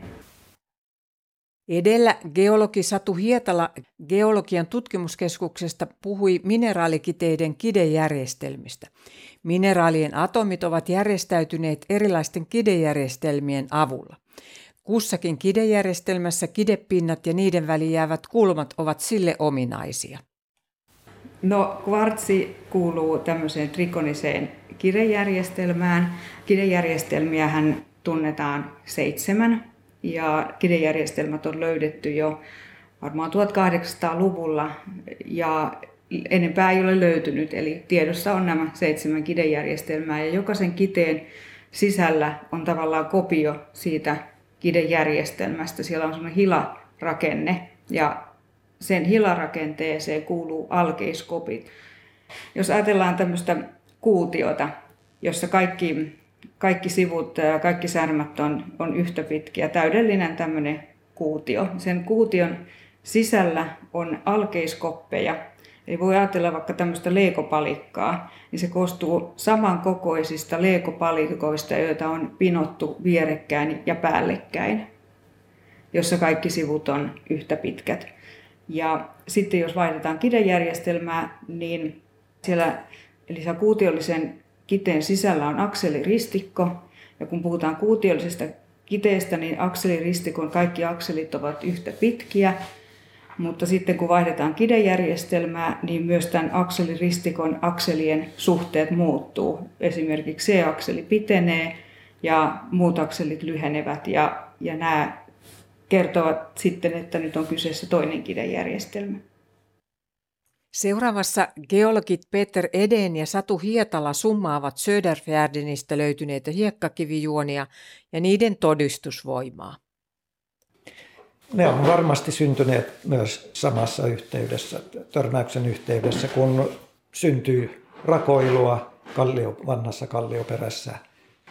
Edellä geologi Satu Hietala Geologian tutkimuskeskuksesta puhui mineraalikiteiden kidejärjestelmistä. Mineraalien atomit ovat järjestäytyneet erilaisten kidejärjestelmien avulla. Kussakin kidejärjestelmässä kidepinnat ja niiden väliin jäävät kulmat ovat sille ominaisia. No kvartsi kuuluu tämmöiseen trikoniseen kidejärjestelmään. Kidejärjestelmiähän tunnetaan seitsemän ja kidejärjestelmät on löydetty jo varmaan 1800-luvulla ja enempää ei ole löytynyt. Eli tiedossa on nämä seitsemän kidejärjestelmää ja jokaisen kiteen sisällä on tavallaan kopio siitä kidejärjestelmästä. Siellä on semmoinen hilarakenne ja sen hilarakenteeseen kuuluu alkeiskopit. Jos ajatellaan tämmöistä kuutiota, jossa kaikki, kaikki sivut ja kaikki särmät on, on yhtä pitkiä, täydellinen tämmöinen kuutio. Sen kuution sisällä on alkeiskoppeja, Eli voi ajatella vaikka tämmöistä leekopalikkaa, niin se koostuu samankokoisista leekopalikoista, joita on pinottu vierekkäin ja päällekkäin, jossa kaikki sivut on yhtä pitkät. Ja sitten jos vaihdetaan kidejärjestelmää, niin siellä, eli siellä kuutiollisen kiteen sisällä on akseliristikko, ja kun puhutaan kuutiollisesta kiteestä, niin akseliristikon kaikki akselit ovat yhtä pitkiä, mutta sitten kun vaihdetaan kidejärjestelmää, niin myös tämän akseliristikon akselien suhteet muuttuu. Esimerkiksi C-akseli pitenee ja muut akselit lyhenevät ja, ja nämä kertovat sitten, että nyt on kyseessä toinen kidejärjestelmä. Seuraavassa geologit Peter Eden ja Satu Hietala summaavat Söderfjärdenistä löytyneitä hiekkakivijuonia ja niiden todistusvoimaa. Ne on varmasti syntyneet myös samassa yhteydessä, törmäyksen yhteydessä, kun syntyy rakoilua kallio, vanhassa kallioperässä.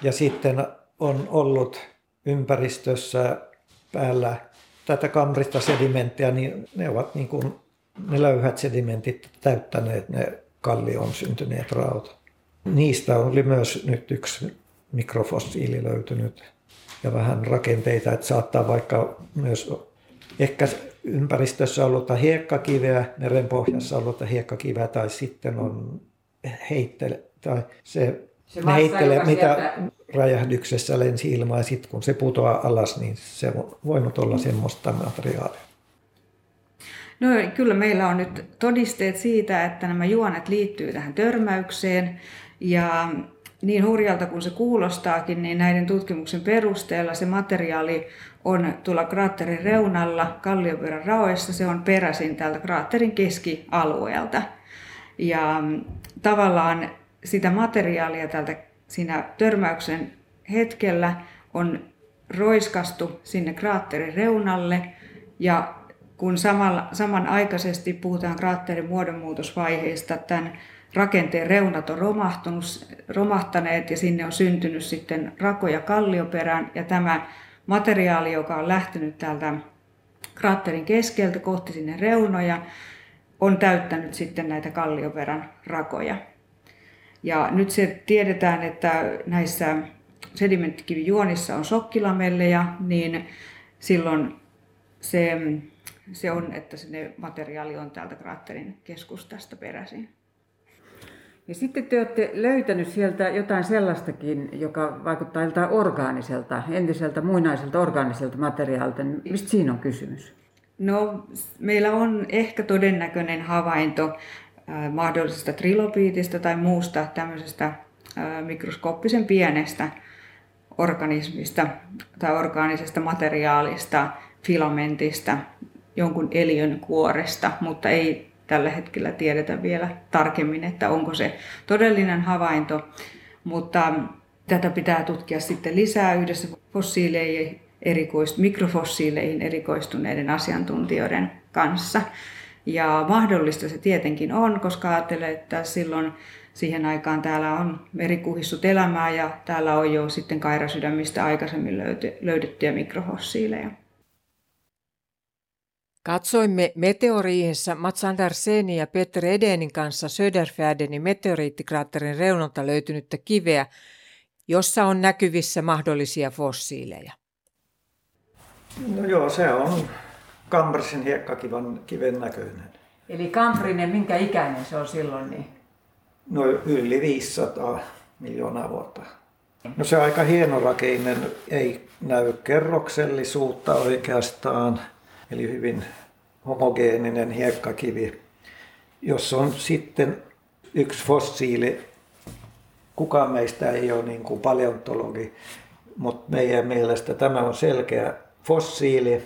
Ja sitten on ollut ympäristössä päällä tätä kamrista sedimenttiä, niin ne ovat niin kuin ne löyhät sedimentit täyttäneet ne kallioon syntyneet raut. Niistä oli myös nyt yksi mikrofossiili löytynyt ja vähän rakenteita, että saattaa vaikka myös ehkä ympäristössä ollut hiekkakiveä, merenpohjassa ollut hiekkakiveä tai sitten on heittele, tai se, se ne heittelee, mitä sieltä... räjähdyksessä lensi ilmaa ja sitten kun se putoaa alas, niin se on voinut olla semmoista materiaalia. No kyllä meillä on nyt todisteet siitä, että nämä juonet liittyy tähän törmäykseen ja niin hurjalta kuin se kuulostaakin, niin näiden tutkimuksen perusteella se materiaali on tuolla kraatterin reunalla kallioperän raoissa. Se on peräisin täältä kraatterin keskialueelta. Ja mm, tavallaan sitä materiaalia tältä siinä törmäyksen hetkellä on roiskastu sinne kraatterin reunalle ja kun samalla, samanaikaisesti puhutaan kraatterin muodonmuutosvaiheista, tämän rakenteen reunat on romahtunut, romahtaneet ja sinne on syntynyt sitten rakoja kallioperään ja tämä materiaali, joka on lähtenyt täältä kraatterin keskeltä kohti sinne reunoja, on täyttänyt sitten näitä kallioperän rakoja. Ja nyt se tiedetään, että näissä sedimenttikivijuonissa on sokkilamelleja, niin silloin se, se on, että se materiaali on täältä kraatterin keskustasta peräisin. Ja sitten te olette löytänyt sieltä jotain sellaistakin, joka vaikuttaa jotain orgaaniselta, entiseltä muinaiselta orgaaniselta materiaalilta. Mistä siinä on kysymys? No, meillä on ehkä todennäköinen havainto äh, mahdollisesta trilobiitista tai muusta tämmöisestä äh, mikroskooppisen pienestä organismista tai orgaanisesta materiaalista, filamentista, jonkun eliön kuoresta, mutta ei tällä hetkellä tiedetä vielä tarkemmin, että onko se todellinen havainto, mutta tätä pitää tutkia sitten lisää yhdessä fossiileihin, erikoist, mikrofossiileihin erikoistuneiden asiantuntijoiden kanssa. Ja mahdollista se tietenkin on, koska ajattelee, että silloin siihen aikaan täällä on merikuhissut elämää ja täällä on jo sitten kairasydämistä aikaisemmin löydettyjä mikrofossiileja. Katsoimme meteoriihessa Mats Andersen ja Peter Edenin kanssa Söderfjärdenin meteoriittikraatterin reunalta löytynyttä kiveä, jossa on näkyvissä mahdollisia fossiileja. No joo, se on Kambrisin hiekkakiven kiven näköinen. Eli Kambrinen, minkä ikäinen se on silloin? Niin? No yli 500 miljoonaa vuotta. No se on aika hienorakeinen, ei näy kerroksellisuutta oikeastaan eli hyvin homogeeninen hiekkakivi, jossa on sitten yksi fossiili. Kukaan meistä ei ole niin kuin paleontologi, mutta meidän mielestä tämä on selkeä fossiili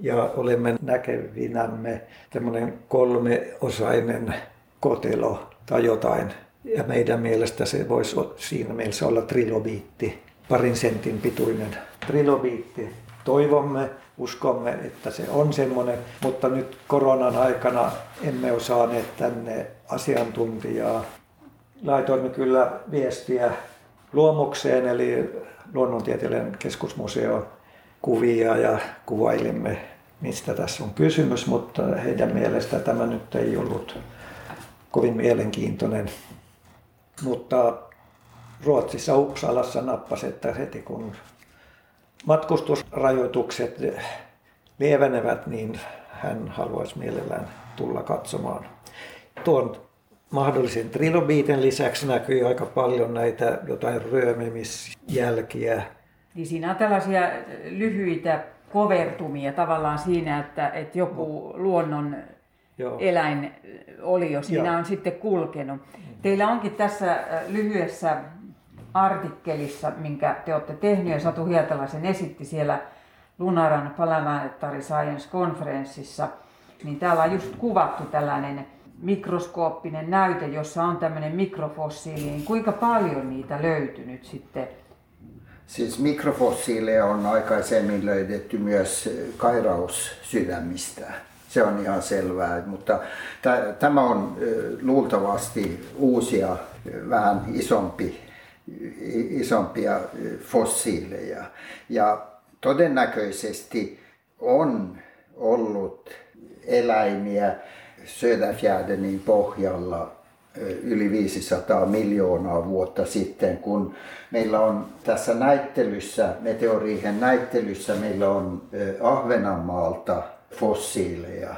ja olemme näkevinämme tämmöinen kolmeosainen kotelo tai jotain. Ja meidän mielestä se voisi siinä mielessä olla trilobiitti, parin sentin pituinen trilobiitti. Toivomme, uskomme, että se on semmoinen, mutta nyt koronan aikana emme ole saaneet tänne asiantuntijaa. Laitoimme kyllä viestiä luomukseen, eli luonnontieteellinen keskusmuseo kuvia ja kuvailimme, mistä tässä on kysymys, mutta heidän mielestä tämä nyt ei ollut kovin mielenkiintoinen. Mutta Ruotsissa Uppsalassa nappasi, että heti kun matkustusrajoitukset lievenevät, niin hän haluaisi mielellään tulla katsomaan. Tuon mahdollisen trilobiiten lisäksi näkyy aika paljon näitä jotain ryömimisjälkiä. Niin siinä on tällaisia lyhyitä kovertumia tavallaan siinä, että, että joku luonnon Joo. eläin oli jo siinä Joo. on sitten kulkenut. Teillä onkin tässä lyhyessä artikkelissa, minkä te olette tehneet ja Satu Hietala sen esitti siellä Lunaran Parliamentary Science Conferenceissa, niin täällä on just kuvattu tällainen mikroskooppinen näyte, jossa on tämmöinen mikrofossiili, niin kuinka paljon niitä löytynyt sitten? Siis mikrofossiileja on aikaisemmin löydetty myös kairaussydämistä. Se on ihan selvää, mutta tämä on luultavasti uusia, vähän isompi isompia fossiileja. Ja todennäköisesti on ollut eläimiä Söderfjärdenin pohjalla yli 500 miljoonaa vuotta sitten, kun meillä on tässä näittelyssä, meteoriihen näittelyssä, meillä on Ahvenanmaalta fossiileja,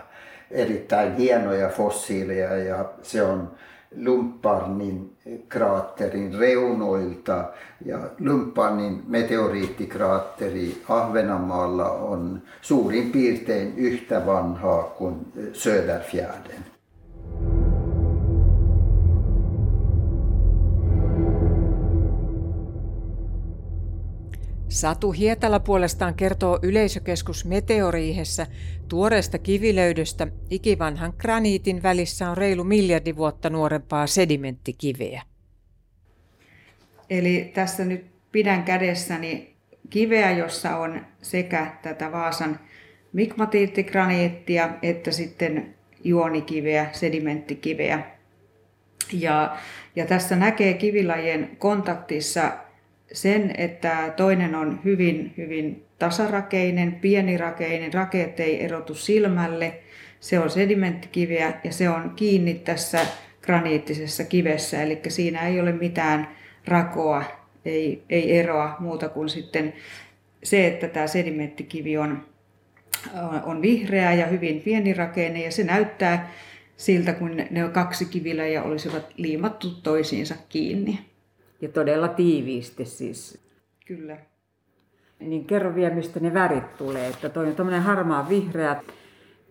erittäin hienoja fossiileja ja se on Lumparnin kraatterin reunoilta ja Lumparnin meteoriittikraatteri Ahvenanmaalla on suurin piirtein yhtä vanhaa kuin Söderfjärden. Satu Hietala puolestaan kertoo yleisökeskus Meteoriihessä tuoreesta kivilöydöstä ikivanhan graniitin välissä on reilu miljardi vuotta nuorempaa sedimenttikiveä. Eli tässä nyt pidän kädessäni kiveä, jossa on sekä tätä Vaasan mikmatiittigraniittia että sitten juonikiveä, sedimenttikiveä. Ja, ja tässä näkee kivilajien kontaktissa sen, että toinen on hyvin, hyvin tasarakeinen, pienirakeinen, rakeet ei erotu silmälle. Se on sedimenttikiveä ja se on kiinni tässä graniittisessa kivessä, eli siinä ei ole mitään rakoa, ei, ei eroa muuta kuin sitten se, että tämä sedimenttikivi on, on vihreä ja hyvin pienirakeinen ja se näyttää siltä, kun ne kaksi kivilajia olisivat liimattu toisiinsa kiinni. Ja todella tiiviisti siis. Kyllä. Niin kerro vielä, mistä ne värit tulee. Että toi on tuommoinen harmaa vihreä,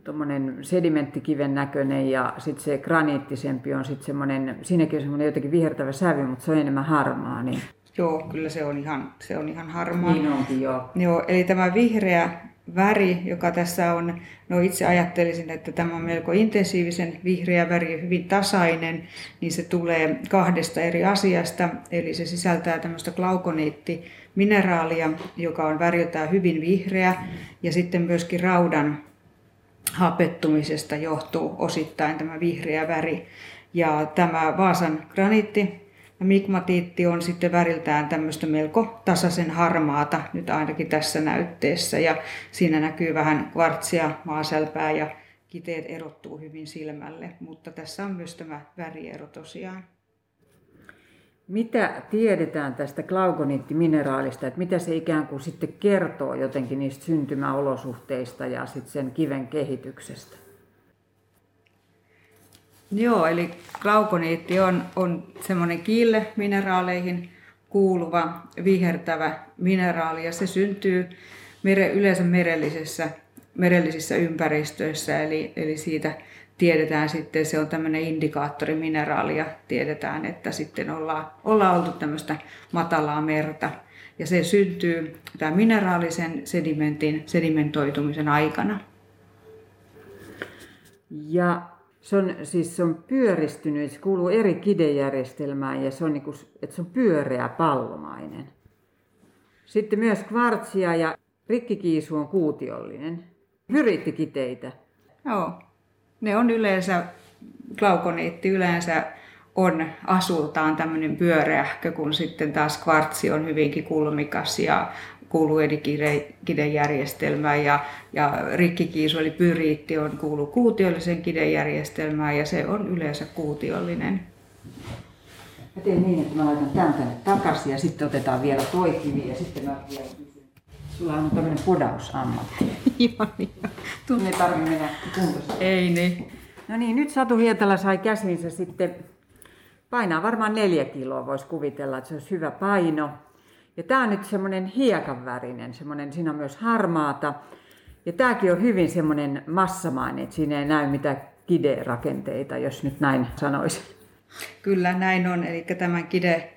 tuommoinen sedimenttikiven näköinen ja sitten se graniittisempi on sitten semmoinen, siinäkin on semmoinen jotenkin vihertävä sävy, mutta se on enemmän harmaa. Niin... Joo, kyllä se on ihan, se on ihan harmaa. Niin onkin, joo. joo. Eli tämä vihreä väri, joka tässä on, no itse ajattelisin, että tämä on melko intensiivisen vihreä väri hyvin tasainen, niin se tulee kahdesta eri asiasta. Eli se sisältää tämmöistä glaukoniittimineraalia, joka on väriltään hyvin vihreä, ja sitten myöskin raudan hapettumisesta johtuu osittain tämä vihreä väri. Ja tämä Vaasan graniitti ja migmatiitti on sitten väriltään tämmöistä melko tasaisen harmaata, nyt ainakin tässä näytteessä. Ja siinä näkyy vähän kvartsia, maasälpää ja kiteet erottuu hyvin silmälle, mutta tässä on myös tämä väriero tosiaan. Mitä tiedetään tästä glaukoniittimineraalista, että mitä se ikään kuin sitten kertoo jotenkin niistä syntymäolosuhteista ja sitten sen kiven kehityksestä? Joo, eli glaukoniitti on, on semmoinen kiille mineraaleihin kuuluva vihertävä mineraali ja se syntyy mere, yleensä merellisessä, merellisissä ympäristöissä, eli, eli siitä tiedetään sitten, se on tämmöinen indikaattorimineraali ja tiedetään, että sitten ollaan, ollaan oltu tämmöistä matalaa merta. Ja se syntyy tämä mineraalisen sedimentin sedimentoitumisen aikana. Ja se on, siis se on pyöristynyt, se kuuluu eri kidejärjestelmään ja se on, niin kuin, että se on pyöreä pallomainen. Sitten myös kvartsia ja rikkikiisu on kuutiollinen. Pyrittikiteitä. Joo, ne on yleensä, glaukoniitti yleensä on asultaan tämmöinen pyöreähkö, kun sitten taas kvartsi on hyvinkin kulmikas ja kuuluu kidejärjestelmään ja, ja rikkikiisu eli pyriitti on kuuluu kuutiolliseen kidejärjestelmään ja se on yleensä kuutiollinen. Mä teen niin, että mä laitan tämän tänne takaisin ja sitten otetaan vielä toi kivi ja sitten mä vielä kysyn. Sulla on tämmöinen podausammatti. Joo, niin. Tunne ei tarvitse mennä. Ei niin. No niin, nyt Satu Hietala sai käsinsä sitten, painaa varmaan neljä kiloa, voisi kuvitella, että se olisi hyvä paino. Ja tämä on nyt semmoinen hiekan värinen, semmoinen, siinä on myös harmaata. Ja tämäkin on hyvin semmoinen massamainen, että siinä ei näy mitään kide-rakenteita, jos nyt näin sanoisin. Kyllä näin on, eli tämän kide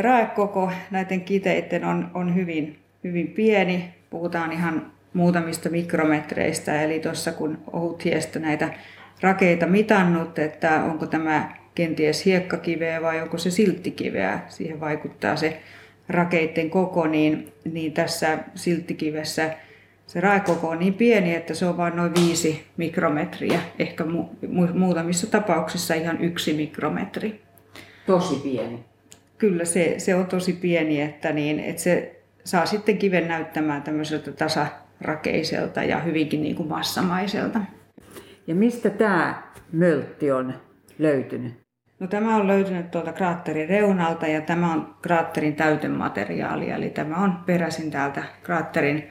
raekoko näiden kiteiden on, on hyvin, hyvin pieni. Puhutaan ihan muutamista mikrometreistä, eli tuossa kun ohut hiestä näitä rakeita mitannut, että onko tämä kenties hiekkakiveä vai onko se silttikiveä, siihen vaikuttaa se rakeiden koko, niin, niin tässä silttikivessä se raekoko on niin pieni, että se on vain noin viisi mikrometriä, ehkä mu- mu- muutamissa tapauksissa ihan yksi mikrometri. Tosi pieni. Kyllä se, se on tosi pieni, että, niin, että se saa sitten kiven näyttämään tämmöiseltä tasarakeiselta ja hyvinkin niin kuin massamaiselta. Ja mistä tämä möltti on löytynyt? No, tämä on löytynyt tuolta kraatterin reunalta ja tämä on kraatterin täytemateriaali. Eli tämä on peräisin täältä kraatterin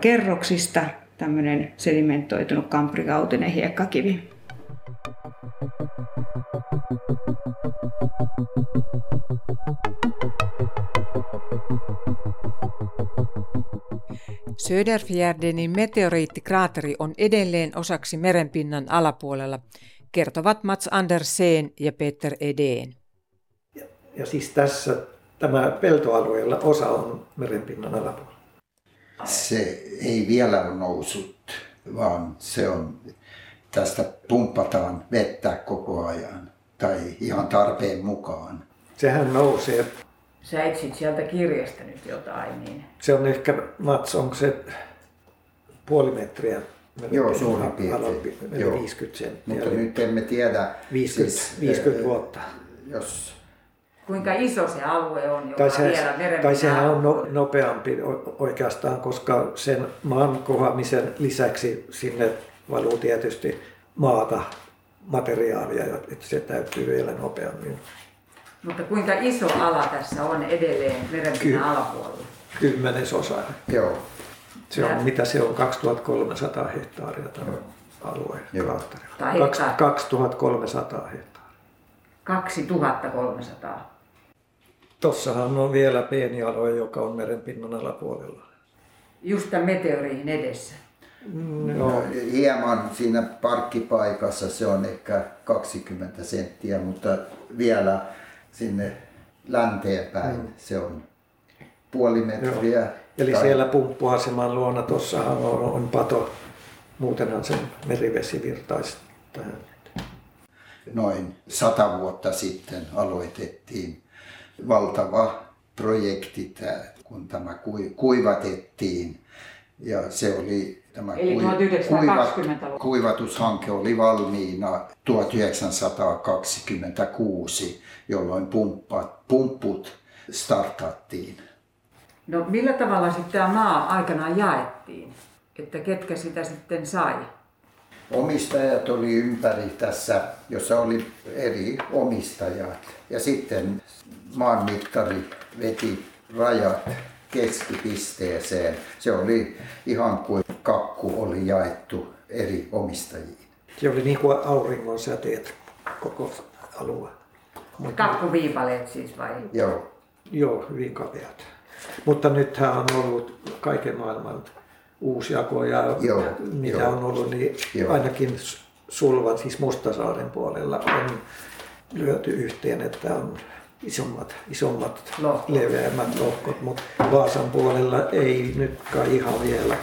kerroksista tämmöinen sedimentoitunut kamprikautinen hiekkakivi. Söderfjärdenin meteoriittikraateri on edelleen osaksi merenpinnan alapuolella, kertovat Mats Andersen ja Peter Edeen. Ja, ja siis tässä tämä peltoalueella osa on merenpinnan alapuolella. Se ei vielä ole noussut, vaan se on, tästä pumpataan vettä koko ajan tai ihan tarpeen mukaan. Sehän nousee Sä etsit sieltä kirjasta nyt jotain, niin... Se on ehkä, Mats, onko se puoli metriä? Joo, suurin piirtein. Joo. 50 senttiä. Mutta nyt emme tiedä... 50, siis, 50 vuotta. Jos Kuinka iso se alue on, joka tai se, vielä Tai sehän on no, nopeampi oikeastaan, koska sen maan kohamisen lisäksi sinne valuu tietysti maata, materiaalia, että se täytyy vielä nopeammin mutta kuinka iso ala tässä on edelleen merenpinnan Ky- alapuolella? Kymmenesosa. Joo. Se on, mitä se on, 2300 hehtaaria tämä alue. Tai 2300 hehtaaria. 2300. Tossahan on vielä pieni alue, joka on merenpinnan alapuolella. Just tämän meteoriin edessä. No, hieman siinä parkkipaikassa se on ehkä 20 senttiä, mutta vielä sinne länteen päin mm. se on puoli metriä. Joo. Eli tai... siellä pumppuaseman luona tuossahan on, on pato, muutenhan sen merivesi virtaisi tähän. Noin sata vuotta sitten aloitettiin valtava projekti, kun tämä kuivatettiin ja se oli tämä Eli kuivat, kuivatushanke oli valmiina 1926, jolloin pumppat, pumpput startattiin. No millä tavalla sitten tämä maa aikanaan jaettiin? Että ketkä sitä sitten sai? Omistajat oli ympäri tässä, jossa oli eri omistajat. Ja sitten maanmittari veti rajat keskipisteeseen. Se oli ihan kuin kakku oli jaettu eri omistajiin. Se oli niin kuin auringon säteet koko alue. Kakkuviipaleet siis vai? Joo. Joo, hyvin kapeat. Mutta nythän on ollut kaiken maailman uusjako ja joo, mitä joo. on ollut, niin joo. ainakin Sulvan, siis Mustasaaren puolella on lyöty yhteen, että on isommat, isommat lohkot. leveämmät lohkot, mutta Vaasan puolella ei nyt kai ihan vielä.